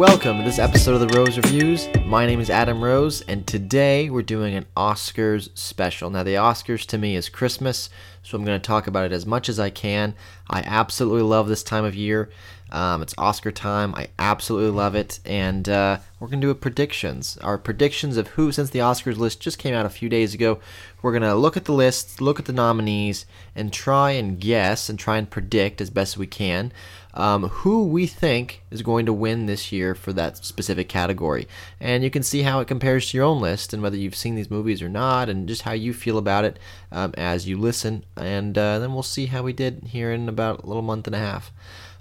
Welcome to this episode of the Rose Reviews. My name is Adam Rose, and today we're doing an Oscars special. Now, the Oscars to me is Christmas, so I'm going to talk about it as much as I can. I absolutely love this time of year. Um, it's Oscar time. I absolutely love it, and uh, we're going to do a predictions. Our predictions of who, since the Oscars list just came out a few days ago, we're going to look at the lists, look at the nominees, and try and guess and try and predict as best we can um, who we think is going to win this year for that specific category. And you can see how it compares to your own list and whether you've seen these movies or not, and just how you feel about it um, as you listen. And uh, then we'll see how we did here in about a little month and a half.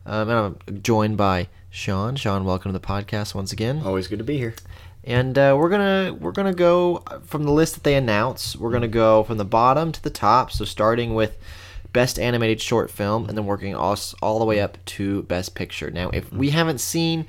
Um, and I'm joined by Sean. Sean, welcome to the podcast once again. Always good to be here. And uh, we're gonna we're gonna go from the list that they announce. We're gonna go from the bottom to the top. So starting with best animated short film, and then working all, all the way up to best picture. Now, if we haven't seen,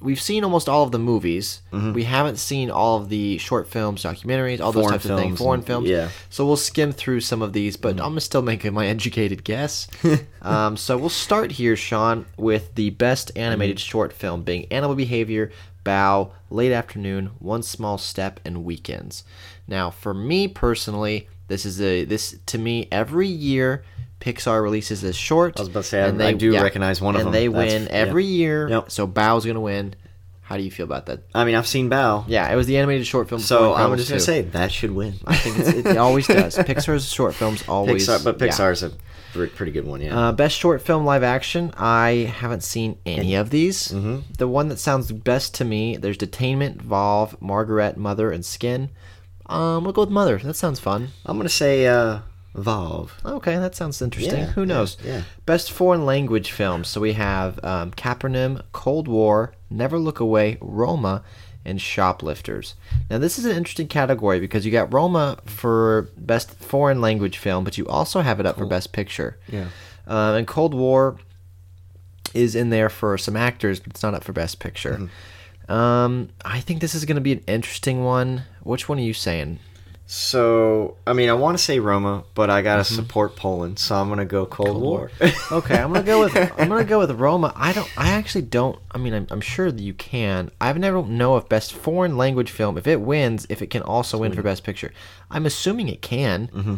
we've seen almost all of the movies. Mm-hmm. We haven't seen all of the short films, documentaries, all those Foreign types of things, foreign films. yeah. So we'll skim through some of these, but I'm gonna still make my educated guess. um, so we'll start here, Sean, with the best animated short film being Animal Behavior, Bao, Late Afternoon, One Small Step, and Weekends. Now, for me personally, this is a this to me every year. Pixar releases a short. I was about to say, I- I do recognize one of them. and they That's- win yeah. every year. Yep. So Bao's gonna win. How do you feel about that? I mean, I've seen Bao, Yeah, it was the animated short film. so I'm just gonna say that should win. I think it's, it, always does. Pixar's short films always. Pixar, but yeah. Pixar's a pretty good one, yeah. Uh, best short film live action. I haven't seen any of these. Mm-hmm. The one that sounds best to me. There's Detainment, Fauve, Margaret, Mother, and Skin. Um, we'll go with Mother. That sounds fun. I'm gonna say uh, Fauve. Okay, that sounds interesting. Yeah, Who knows? yeah. Best foreign language film. So we have um, Capernaum, Cold War, Never Look Away, Roma, and Shoplifters. Now this is an interesting category because you got Roma for best foreign language film, but you also have it up for best picture. Yeah. Um, and Cold War is in there for some actors, but it's not up for best picture. Mm-hmm. Um, I think this is going to be an interesting one. Which one are you saying? So I mean, I want to say Roma, but I gotta mm-hmm. support Poland, so I'm gonna go Cold, War. okay, I'm gonna go with I'm gonna go with Roma. I don't. I actually don't. I mean, I'm, I'm sure that you can. I've never know if best foreign language film, if it wins, if it can also win for best picture. I'm assuming it can. Mm-hmm.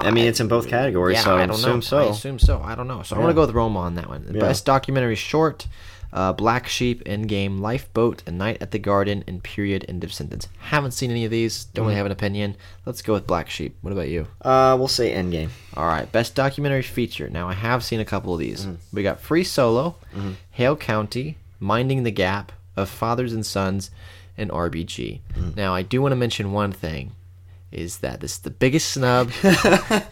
I mean, it's in both categories, Yeah, so I, I don't assume know. so. I assume so. I don't know. So I'm gonna go with Roma on that one. Yeah. Best documentary short. Uh, Black Sheep, Endgame, Lifeboat, A Night at the Garden, and Period End of Sentence. Haven't seen any of these. Don't Mm-hmm. really have an opinion. Let's go with Black Sheep. What about you? Uh, we'll say Endgame. All right, best documentary feature. Now I have seen a couple of these. Mm-hmm. We got Free Solo, Hale County, Minding the Gap, Of Fathers and Sons, and RBG. Mm-hmm. Now I do want to mention one thing. Is that this is the biggest snub?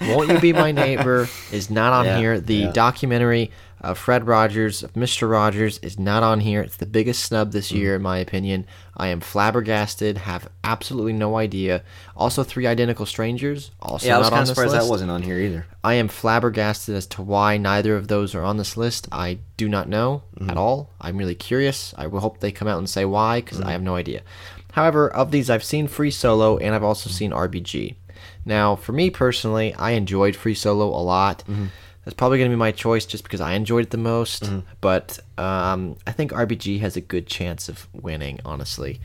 Won't you be my neighbor? Is not on Yeah, here. The yeah. documentary of Fred Rogers of Mr. Rogers is not on here. It's the biggest snub this Mm. year, in my opinion. I am flabbergasted. Have absolutely no idea. Also, Three Identical Strangers. Also Yeah, not on this surprised list. that wasn't on here either. I am flabbergasted as to why neither of those are on this list. I do not know at all. I'm really curious. I will hope they come out and say why because I have no idea. However, of these, I've seen Free Solo and I've also seen RBG. Now, for me personally, I enjoyed Free Solo a lot. That's probably going to be my choice just because I enjoyed it the most. But um, I think RBG has a good chance of winning, honestly.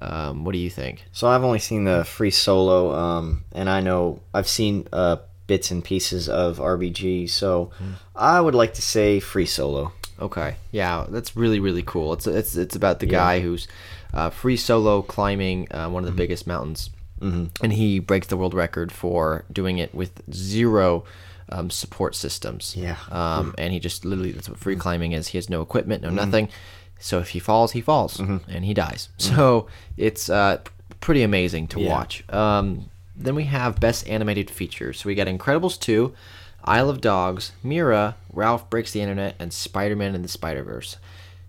Um, what do you think? So I've only seen the free solo, um, and I know I've seen uh, bits and pieces of RBG. So I would like to say free solo. Okay, yeah, that's really really cool. It's it's it's about the guy who's uh, free solo climbing uh, one of the Mm-hmm. biggest mountains, mm-hmm. and he breaks the world record for doing it with zero um, support systems. Yeah. um, and he just literally that's what free climbing is. He has no equipment, Mm-hmm. no nothing. So if he falls, he falls, and he dies. So it's uh, pretty amazing to Yeah. watch. Um, then we have best animated feature. So we got Incredibles two. Isle of Dogs, Mirai, Ralph Breaks the Internet, and Spider-Man in the Spider-Verse.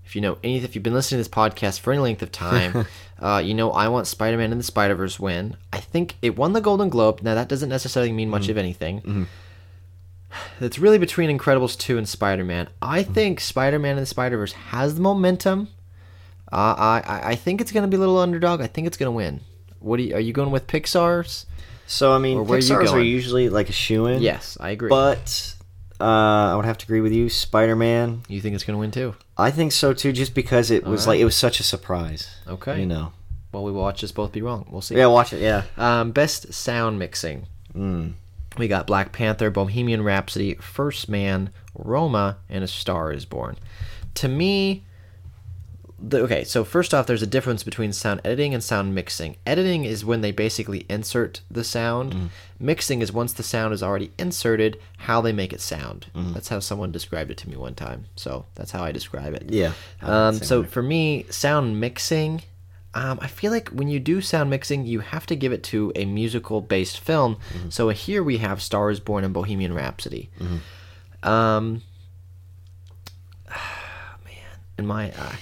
If you know any, if you've been listening to this podcast for any length of time, uh, you know I want Spider-Man and the Spider-Verse win. I think it won the Golden Globe. Now that doesn't necessarily mean much of anything. It's really between Incredibles 2 and Spider-Man. I think Spider-Man and the Spider-Verse has the momentum. Uh, I I- think it's gonna be a little underdog. I think it's gonna win. What do you, are you going with Pixar's? So I mean, where are Pixar's are usually like a shoe in. Yes, I agree. But uh, I would have to agree with you. Spider Man. You think it's gonna win too? I think so too, just because it was right. like it was such a surprise. Okay. You know. Well, we will watch us both be wrong. We'll see. Yeah, watch it. Yeah. Um, best sound mixing. Mm. We got Black Panther, Bohemian Rhapsody, First Man, Roma, and A Star Is Born. To me, the, okay. So first off, there's a difference between sound editing and sound mixing. Editing is when they basically insert the sound. Mixing is once the sound is already inserted, how they make it sound. That's how someone described it to me one time. So that's how I describe it. Yeah. Um, so for me, sound mixing, um, I feel like when you do sound mixing, you have to give it to a musical based film. So here we have Stars Born and Bohemian Rhapsody. Um, man, in my eye.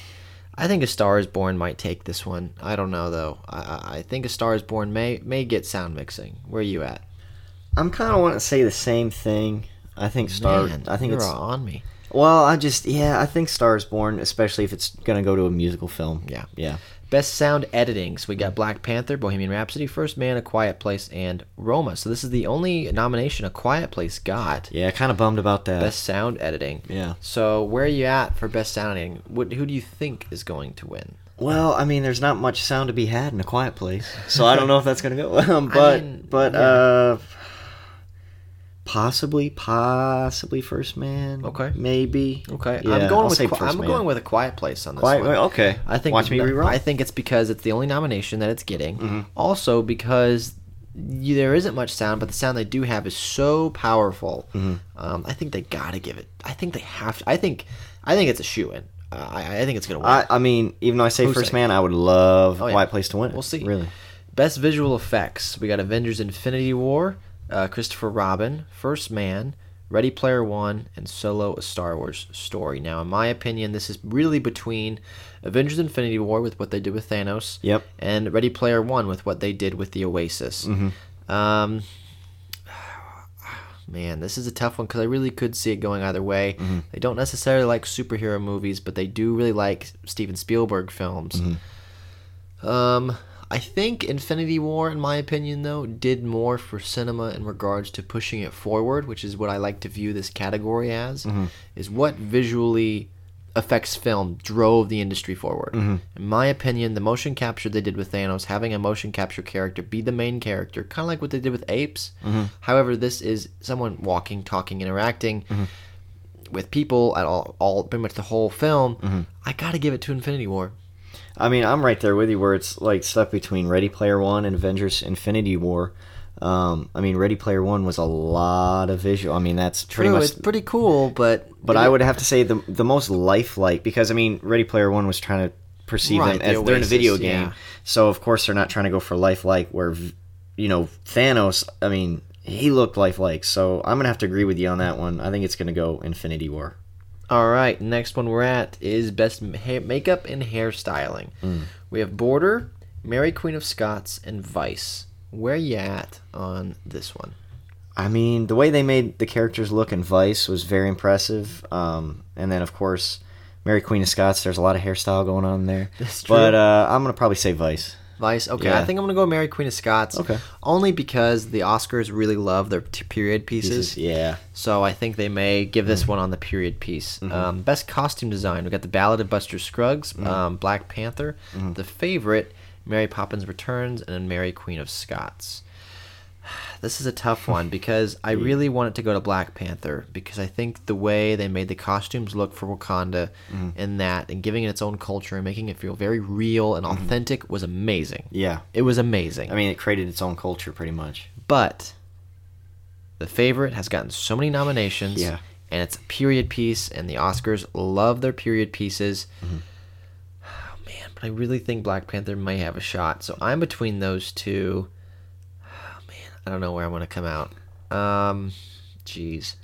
I think A Star Is Born might take this one. I don't know though. I, I- think A Star Is Born may may get sound mixing. Where are you at? I'm kind of want to say the same thing. I think Star. Man, I think you're it's on me. well. I just yeah. I think Star is Born, especially if it's gonna go to a musical film. Yeah. Yeah. Best sound editing. So we got Black Panther, Bohemian Rhapsody, First Man, A Quiet Place, and Roma. So this is the only nomination A Quiet Place got. Yeah. Kind of bummed about that. Best sound editing. Yeah. So where are you at for best sound editing? What, who do you think is going to win? Well, I mean, there's not much sound to be had in a quiet place, so I don't know if that's gonna go. Um, but mean, but yeah. uh, possibly, possibly First Man. Okay. maybe. Okay, Yeah, I'm going I'll with Qui- I'm Man. going with A Quiet Place on this Quiet. one. Okay. I think Watch me no. I think it's because it's the only nomination that it's getting. Mm-hmm. Also because you, there isn't much sound, but the sound they do have is so powerful. Mm-hmm. Um, I think they gotta give it. I think they have to. I think. I think it's a shoe in. Uh, I, I think it's gonna win. I, I mean, even though I say Who's First saying? Man, I would love Oh, yeah. Quiet Place to win. it. We'll see. Really. Best visual effects. We got Avengers: Infinity War, uh, Christopher Robin, First Man, Ready Player One, and Solo: A Star Wars Story. Now, in my opinion, this is really between Avengers: Infinity War with what they did with Thanos, Yep. and Ready Player One with what they did with the Oasis. Um, man, this is a tough one because I really could see it going either way. They don't necessarily like superhero movies, but they do really like Steven Spielberg films. Um, I think Infinity War, in my opinion, though, did more for cinema in regards to pushing it forward, which is what I like to view this category as. Mm-hmm. Is what visually effects film drove the industry forward. Mm-hmm. In my opinion, the motion capture they did with Thanos, having a motion capture character be the main character, kind of like what they did with Apes. Mm-hmm. However, this is someone walking, talking, interacting with people at all, all pretty much the whole film. I gotta give it to Infinity War. I mean, I'm right there with you where it's like stuff between Ready Player One and Avengers Infinity War. Um, I mean, Ready Player One was a lot of visual. I mean, that's pretty True, much. it's pretty cool, but but I would have to say the the most lifelike because I mean, Ready Player One was trying to perceive Right, them the as they're in a video game, yeah. so of course they're not trying to go for lifelike. Where you know Thanos, I mean, he looked lifelike. So I'm gonna have to agree with you on that one. I think it's gonna go Infinity War. All right, next one we're at is best hair, makeup and hairstyling. Mm. We have Border, Mary Queen of Scots, and Vice. Where you at on this one? I mean, the way they made the characters look in Vice was very impressive. Um, and then, of course, Mary Queen of Scots. There's a lot of hairstyle going on there. That's true. But uh, I'm gonna probably say Vice. Vice. Okay, Yeah. I think I'm gonna go Mary Queen of Scots. Okay. Only because the Oscars really love their t- period pieces. Yeah. So I think they may give Mm. this one on the period piece. Mm-hmm. Um, best costume design. We got the Ballad of Buster Scruggs, Mm. um, Black Panther, Mm-hmm. the favorite, Mary Poppins Returns, and then Mary Queen of Scots. This is a tough one because I really want it to go to Black Panther because I think the way they made the costumes look for Wakanda Mm-hmm. and that and giving it its own culture and making it feel very real and authentic was amazing. Yeah. It was amazing. I mean, it created its own culture pretty much. But the favorite has gotten so many nominations. Yeah. And it's a period piece, and the Oscars love their period pieces. Mm-hmm. Oh, man, but I really think Black Panther may have a shot. So I'm between those two. I don't know where I'm going to come out. Um, jeez.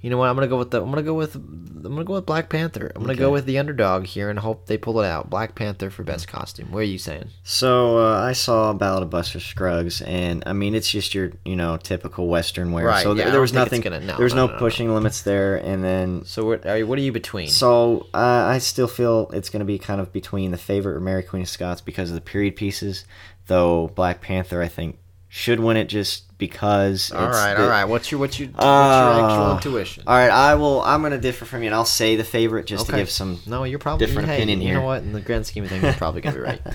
You know what? I'm gonna go with the. I'm gonna go with. I'm gonna go with Black Panther. I'm gonna go with the underdog here and hope they pull it out. Black Panther for best costume. What are you saying? So uh, I saw Ballad of Buster Scruggs, and I mean, it's just your you know typical Western wear. Right, So yeah, there, there was nothing. gonna- no, there was no, no, no, no, pushing limits there, and then So what are you? What are you between? So uh, I still feel it's going to be kind of between the favorite or Mary Queen of Scots because of the period pieces. Though Black Panther, I think, should win it just because. All it's right, the- all right. What's your what's your, what's your Uh, actual intuition? All right, I will. I'm gonna differ from you, and I'll say the favorite just to give some. No, you're probably different hey, opinion you here. know what? In the grand scheme of things, you're probably gonna be right.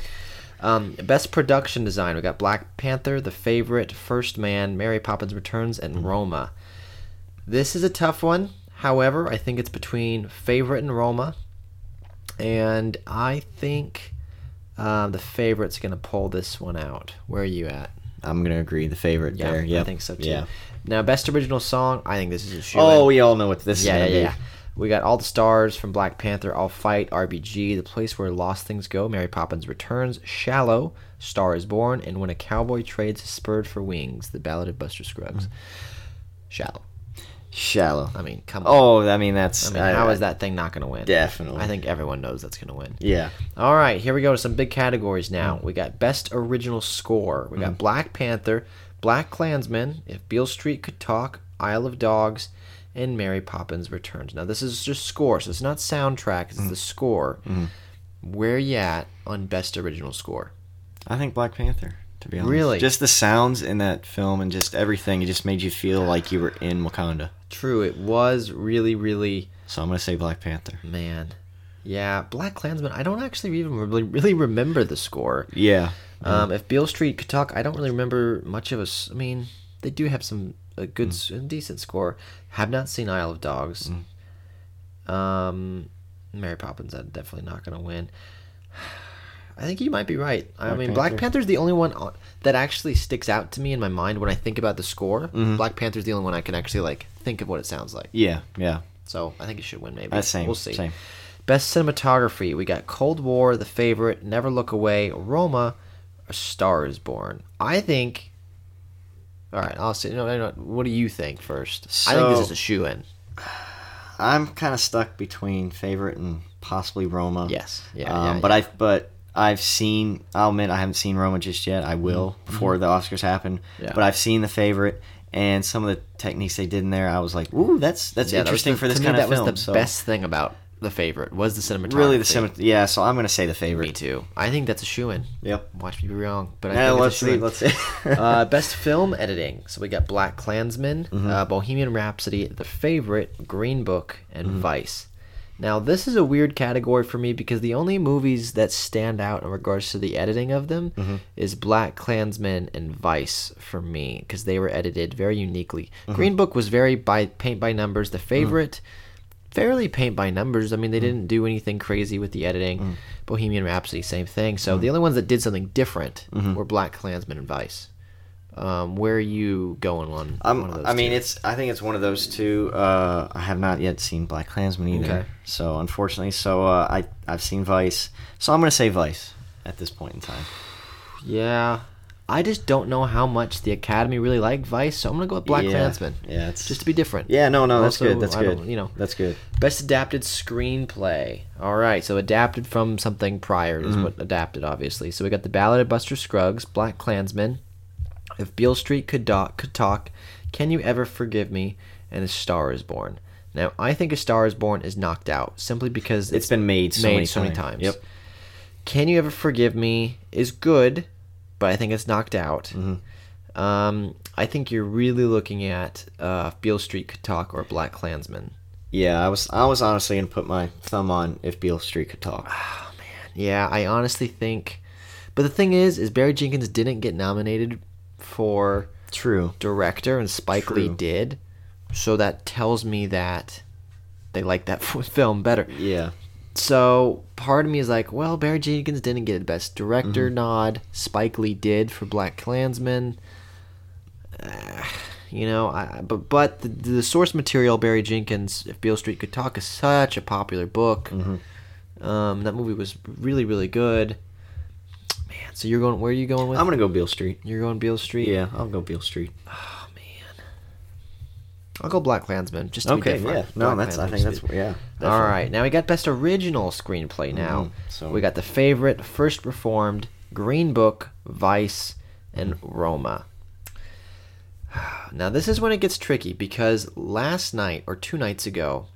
Um, best production design. We got Black Panther, The Favorite, First Man, Mary Poppins Returns, and Mm-hmm. Roma. This is a tough one. However, I think it's between Favorite and Roma, and I think um, the Favorite's gonna pull this one out. Where are you at? I'm gonna agree. The favorite Yeah, there. Yeah, I think so too. Yeah. Now, best original song. I think this is a shoe. Oh, we all know what this yeah, is yeah, yeah. We got all the stars from Black Panther, I'll Fight, RBG, The Place Where Lost Things Go, Mary Poppins Returns, Shallow, Star is Born, and When a Cowboy Trades His Spurred for Wings, The Ballad of Buster Scruggs. Mm. Shallow. Be. Shallow. I mean, come on. Oh, I mean that's. I mean, how is that thing not going to win? Definitely. I think everyone knows that's going to win. Yeah. All right, here we go to some big categories Mm. now. We got Best Original Score. We got Black Panther, Black Klansman, If Beale Street Could Talk, Isle of Dogs, and Mary Poppins Returns. Now, this is just score, so it's not soundtrack, Mm. it's the score. Mm-hmm. Where you at on Best Original Score? I think Black Panther. To be honest. Really? Just the sounds in that film and just everything. It just made you feel like you were in Wakanda. True, it was really, really, So I'm gonna say Black Panther. man. Yeah, Black Klansman, I don't actually even really, really remember the score. Yeah. Um, if Beale Street could talk, I don't really remember much of us. I mean, they do have some a good, a decent score. Have not seen Isle of Dogs. Um, Mary Poppins, I'm definitely not going to win. I think you might be right. I Black mean, Black Panther? Panther's the only one on- that actually sticks out to me in my mind when I think about the score. Black Panther's the only one I can actually like think of what it sounds like. Yeah. Yeah. So I think it should win. Maybe That's same. We'll see. Same. Best cinematography. We got Cold War, The Favorite, Never Look Away, Roma, A Star Is Born. I think. All right, I'll say. No, no, no, what do you think first? I think this is a shoe in. I'm kind of stuck between favorite and possibly Roma. Yes. Yeah. um, yeah, but yeah. I've but I've seen. I'll admit I haven't seen Roma just yet. I will before the Oscars happen. Mm-hmm. Yeah. But I've seen the favorite and some of the techniques they did in there. I was like, ooh, that's that's Yeah, that interesting the- for this kind that of film. was the so best thing about the favorite was the cinematography. really the cinema. Yeah, so I'm gonna say the favorite. Me too. I think that's a shoe in. Yep. Watch me be wrong, but I Yeah, think let's it's a see. Let's see. uh, best film editing. So we got Black Klansman, Mm-hmm. uh, Bohemian Rhapsody, The Favorite, Green Book, and Mm-hmm. Vice. Now this is a weird category for me because the only movies that stand out in regards to the editing of them Mm-hmm. is Black Klansman and Vice for me because they were edited very uniquely. Mm-hmm. Green Book was very by paint by numbers. The Favorite. Fairly paint by numbers. I mean, Mm. they didn't do anything crazy with the editing. Bohemian Rhapsody, same thing. Mm. So the only ones that did something different Mm-hmm. were Black Klansman and Vice. Um, where are you going on? I'm, one of those I mean, two? it's. I think it's one of those two. Uh, I have not yet seen Black Klansman either. Okay. So unfortunately, so uh, I I've seen Vice. So I'm gonna say Vice at this point in time. yeah. I just don't know how much the Academy really liked Vice, so I'm gonna go with Black yeah. Klansman, Yeah, it's just to be different. Yeah, no, no, that's Also, good. That's I good. you know. that's good. Best adapted screenplay. All right, so adapted from something prior Mm-hmm. is what adapted, obviously. So we got The Ballad of Buster Scruggs, Black Klansman, If Beale Street Could, Do- could Talk, Can You Ever Forgive Me, and A Star Is Born. Now, I think A Star Is Born is knocked out simply because it's been made so made many so many times. Yep. Can You Ever Forgive Me is good, but I think it's knocked out. Mm-hmm. Um, I think you're really looking at uh, If Beale Street Could Talk or Black Klansman. Yeah, I was I was honestly gonna put my thumb on if Beale Street could talk. Oh man, yeah, I honestly think. But the thing is, is Barry Jenkins didn't get nominated for True. director, and Spike Lee did. So that tells me that they like that film better. Yeah. So part of me is like, well, Barry Jenkins didn't get the best director nod. Spike Lee did for Black Klansman. Uh, you know, I, but but the, the source material, Barry Jenkins, if Beale Street Could Talk, is such a popular book. Um, that movie was really really good. Man, so you're going? Where are you going with? I'm gonna go Beale Street. you're going Beale Street. Yeah, I'll go Beale Street. Oh man. I'll go Black Klansman just to be Okay, different. yeah. No, Black that's I think that's yeah. All definitely. right, now we got best original screenplay. Now Mhm, so- we got the favorite, First Reformed, Green Book, Vice, and Roma. Now this is when it gets tricky because last night or two nights ago,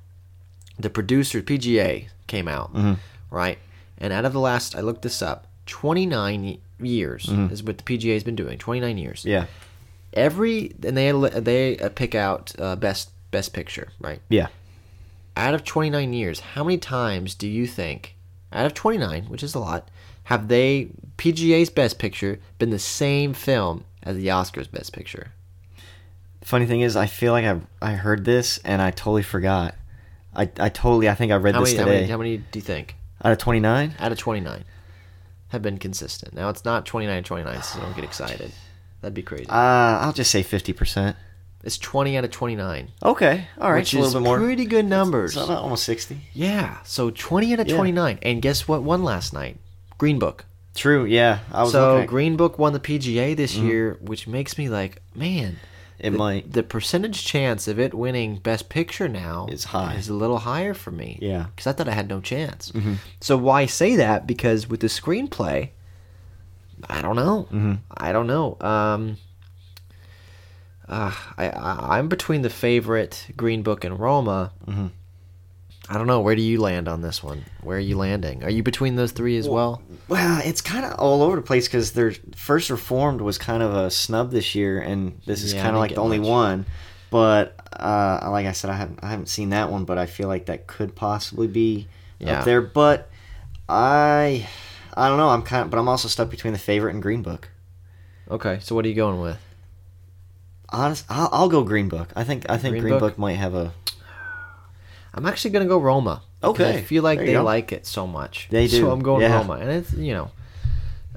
the producer PGA came out, Mhm. right? And out of the last, I looked this up. 29 years is what the PGA has been doing. 29 years. Mm-hmm. Yeah. Every and they they uh, pick out uh, best best picture, right? Yeah. Out of 29 years, how many times do you think out of 29, which is a lot, have they PGA's best picture been the same film as the Oscars best picture? Funny thing is, I feel like I I heard this and I totally forgot. I, I totally I think I read How this many, how today. many how many do you think Out of twenty nine, out of 29 have been consistent? Now it's not 29 29, so don't get excited. That'd be crazy. uh, I'll just say fifty percent. It's 20 out of 29, Okay, all right, which a is little bit more. pretty good numbers. So about almost sixty. Yeah, so 20 out of Yeah. 29. And guess what won last night? Green Book. True. Yeah, I was So looking Green Book won the PGA this year, which makes me like, man, It the, might. the percentage chance of it winning Best Picture now Is high. Is a little higher for me. Yeah. because I thought I had no chance. Mhm. So why say that? Because with the screenplay, I don't know. Mhm. I don't know. Um, uh, I, I I'm between the favorite Green Book and Roma. Mhm. I don't know. Where do you land on this one? Where are you landing? Are you between those three as well? Well, it's kind of all over the place because their first reformed was kind of a snub this year, and this is Yeah, kind of like the only much. one. But uh, like I said, I haven't I haven't seen that one, but I feel like that could possibly be Yeah. up there. But I I don't know. I'm kind of, but I'm also stuck between the favorite and Green Book. Okay, so what are you going with? Honest, I'll, I'll go Green Book. I think I think Green Green, Book? Book? might have a I'm actually gonna go Roma. Okay, I feel like they go. like it so much. They do, So I'm going yeah. Roma, and it's you know.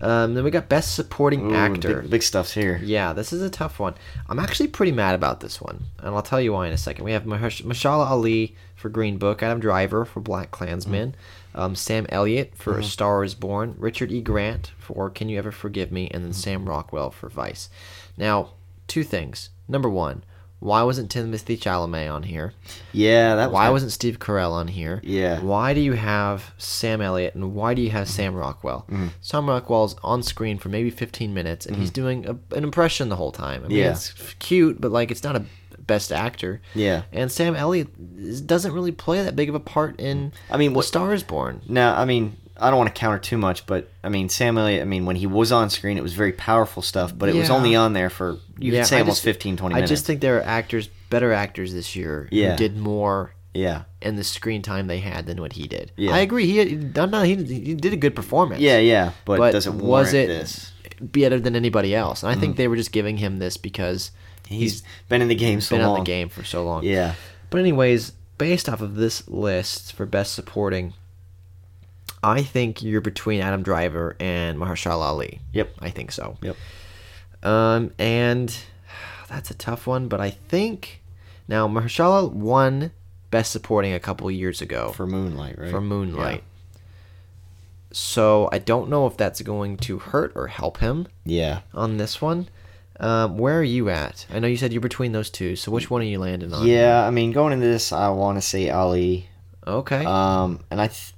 Um, then we got best supporting ooh, actor. Big, big stuff's here. Yeah, this is a tough one. I'm actually pretty mad about this one, and I'll tell you why in a second. We have Mahesh- Mahershala Ali for Green Book, Adam Driver for Black Klansman, um, Sam Elliott for A Star Is Born, Richard E. Grant for Can You Ever Forgive Me, and then Sam Rockwell for Vice. Now, two things. Number one, why wasn't Timothée Chalamet on here? Yeah, that was Why wasn't Steve Carell on here? Yeah. Why do you have Sam Elliott and why do you have Sam Rockwell? Mm-hmm. Sam Rockwell's on screen for maybe 15 minutes and he's doing a, an impression the whole time. I mean, Yeah. it's cute, but like it's not a best actor. Yeah. And Sam Elliott doesn't really play that big of a part in I mean, what- Star is Born. No, I mean, I don't want to counter too much, but I mean, Sam Elliott, I mean, when he was on screen, it was very powerful stuff, but it was only on there for, you Yeah, could say I almost just- 15, 20 I minutes. just think there are actors, better actors this year Yeah. who did more yeah. in the screen time they had than what he did. Yeah. I agree. He, no, he, he did a good performance. Yeah, yeah, but, but does it was warrant it this? better than anybody else? And I think mm. they were just giving him this because He's been in the game so been long. on the game for so long. Yeah. But anyways, based off of this list for best supporting, I think you're between Adam Driver and Mahershala Ali. Yep. I think so. Yep. Um, and that's a tough one, but I think now Mahershala won best supporting a couple years ago For Moonlight, right? for Moonlight. So I don't know if that's going to hurt or help him Yeah. on this one. Um, where are you at? I know you said you're between those two. So which one are you landing on? Yeah, I mean, going into this, I want to say Ali. Okay. Um, and I, th-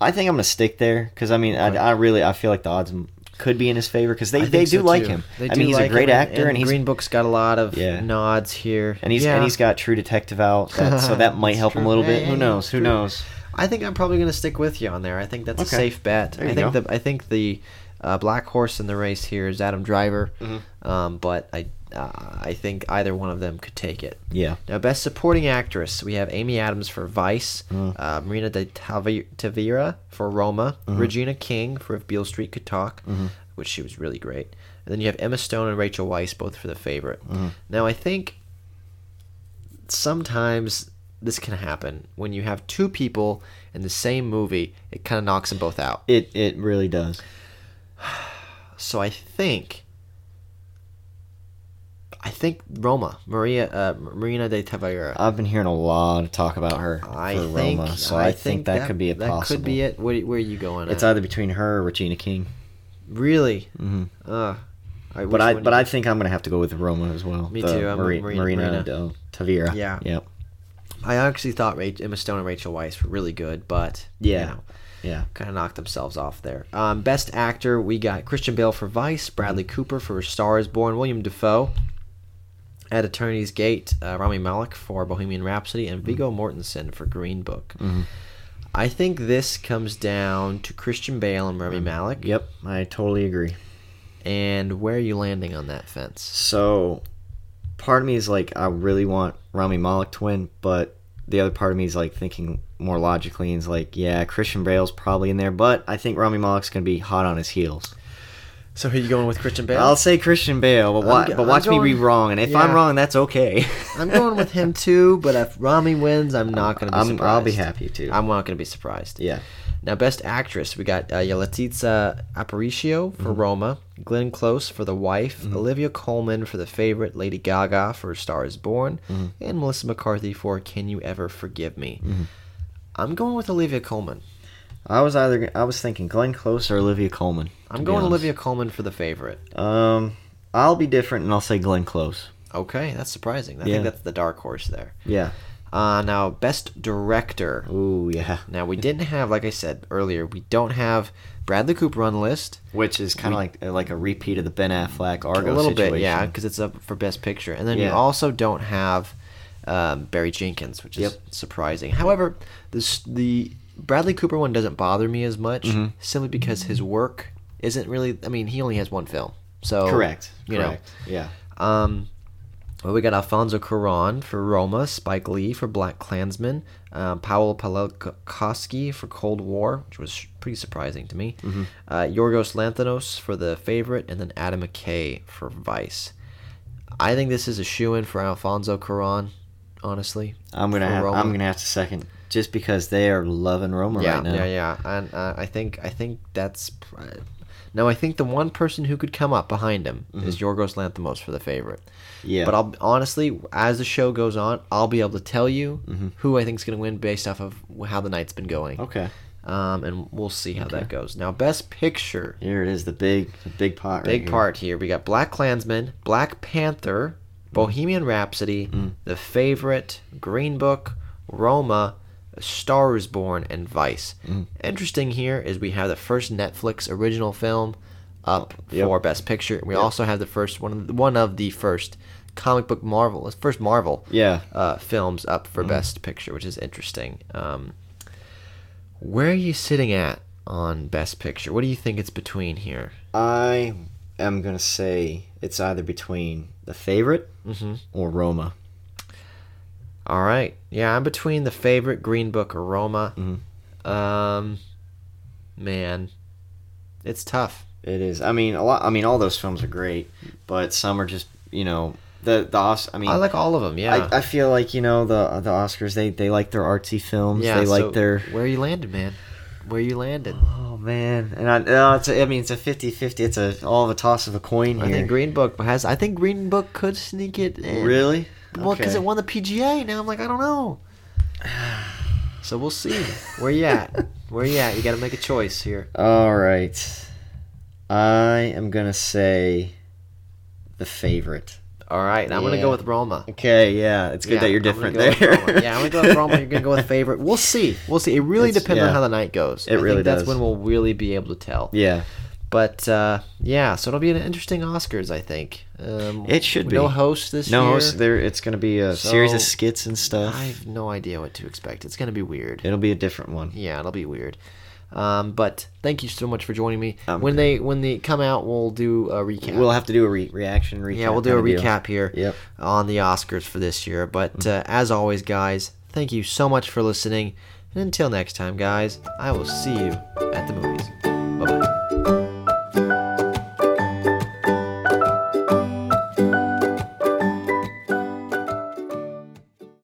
I think I'm gonna stick there because I mean, Okay. I, I really, I feel like the odds could be in his favor because they, they do so, like too. him. They I mean, he's like a great him, actor, and, he's Green Book's got a lot of Yeah. nods here, and he's yeah. and he's got True Detective out, that, so that might help him a little bit. Who knows? Who true. knows? I think I'm probably going to stick with you on there. I think that's a safe bet. There I think go. the I think the uh, black horse in the race here is Adam Driver, Mm-hmm. um, but I uh, I think either one of them could take it. Yeah. Now, best supporting actress, we have Amy Adams for Vice, Mm. uh, Marina de Tavira for Roma, Mm-hmm. Regina King for If Beale Street Could Talk, which she was really great. And then you have Emma Stone and Rachel Weisz, both for The Favorite. Mm-hmm. Now, I think sometimes this can happen when you have two people in the same movie. It kind of knocks them both out. It it really does. So I think. I think Roma, Maria, uh, Marina de Tavira. I've been hearing a lot of talk about her I for think Roma, so I, think, that, could be a that possible. could be it. Where, where are you going? It's at? either between her or Regina King. really. hmm Uh, I But I but I think I'm gonna have to go with Roma as well. Me too, I'm Mari- Marina- Marina, Marina. Del Tavira. Yeah. Yep. I actually thought Emma Stone and Rachel Weisz were really good, but Yeah. you know, Yeah. kind of knocked themselves off there. Um, best actor, we got Christian Bale for Vice, Bradley Cooper for A Star Is Born, William Dafoe at Eternity's Gate, uh, Rami Malek for Bohemian Rhapsody, and Viggo Mortensen for Green Book. Mhm. I think this comes down to Christian Bale and Rami Malek. Yep, I totally agree. And where are you landing on that fence? So, part of me is like, I really want Rami Malek to win, but the other part of me is like thinking more logically and is like, yeah, Christian Bale's probably in there, but I think Rami Malek's gonna be hot on his heels. So who are you going with Christian Bale? I'll say Christian Bale, but, wa- but watch me be wrong, and if yeah. I'm wrong, that's okay. I'm going with him too, but if Rami wins, I'm not going to be I'm, surprised. I'll be happy too. I'm not going to be surprised. yeah. Now, Best Actress, we got uh, Yalitza Aparicio for Mm-hmm. Roma, Glenn Close for The Wife, Olivia Colman for The Favorite, Lady Gaga for Star Is Born, Mm-hmm. and Melissa McCarthy for Can You Ever Forgive Me. I'm going with Olivia Colman. I was either I was thinking Glenn Close or Olivia Colman. I'm going honest. Olivia Colman for The Favorite. Um, I'll be different, and I'll say Glenn Close. Okay, that's surprising. I Yeah. think that's the dark horse there. Yeah. Uh, now, Best Director. Ooh, yeah. Now, we didn't have, like I said earlier, we don't have Bradley Cooper on the list. Which is kind of like like a repeat of the Ben Affleck Argo a little situation. bit, yeah, because it's up for Best Picture. And then you also don't have um, Barry Jenkins, which is Yep. surprising. However, this the Bradley Cooper one doesn't bother me as much, Mm-hmm. simply because his work isn't really. I mean, he only has one film, so Correct. You Correct. Yeah. um, well, we got Alfonso Cuarón for Roma, Spike Lee for Black Klansman, um, Paweł Pawlikowski for Cold War, which was pretty surprising to me. Mm-hmm. Uh, Yorgos Lanthimos for The Favorite, and then Adam McKay for Vice. I think this is a shoe in for Alfonso Cuarón. Honestly, I'm gonna have, Roma. I'm gonna have to second just because they are loving Roma yeah, right now. yeah, yeah, and uh, I think I think that's. Now I think the one person who could come up behind him is Yorgos Lanthimos for the favorite. Mm-hmm. Yeah. But I'll honestly, as the show goes on, I'll be able to tell you who I think is going to win based off of how the night's been going. Mm-hmm. Okay. Um, and we'll see how that goes. Now, best picture, Here it is, the big, the big pot. Right big here. part here. We got Black Klansman, Black Panther, Bohemian Rhapsody, Mm. The Favorite, Green Book, Roma, A Star Is Born, and Vice. Mm. Interesting here is we have the first Netflix original film up Yep. for Best Picture. We also have the first one, of the- one of the first comic book Marvel, first Marvel Yeah. uh, films up for Best Picture, which is interesting. Um, where are you sitting at on Best Picture? What do you think it's between here? I am gonna say it's either between the favorite Mm-hmm. or Roma. All right. Yeah, I'm between the favorite Green Book or Roma. Mhm. Um, man, it's tough. It is. I mean, a lot. I mean, all those films are great, but some are just you know the the Os- I mean, I like all of them. Yeah. I, I feel like you know the the Oscars they they like their artsy films. yeah. they like their. Where you landed, man? Where you landed? Oh man, and I, uh, it's a, I mean it's a 50-50. It's a all of a toss of a coin here. I think Green Book has. I think Green Book could sneak it in. really? Well, because Okay. it won the PGA. Now I'm like, I don't know. So we'll see. Where you at? Where you at? You got to make a choice here. All right, I am gonna say the favorite. All right, I'm gonna go with Roma. Okay, yeah, it's good Yeah, that you're different go there. Yeah, I'm gonna go with Roma. You're gonna go with favorite. We'll see. We'll see. It really It's- depends on how the night goes. It I really think that's when we'll really be able to tell. yeah, But uh, yeah, so it'll be an interesting Oscars, I think. Um, It should be No host this year. no, year. it's- there it's gonna be a series of skits and stuff. I have no idea what to expect. It's gonna be weird. It'll be a different one. Yeah, it'll be weird. Um, but thank you so much for joining me. Um, when they when they come out, we'll do a recap. We'll have to do a re- reaction recap. yeah, we'll do a kinda deal. recap here Yep. on the Oscars for this year. But uh, as always, guys, thank you so much for listening. And until next time, guys, I will see you at the movies. Bye bye.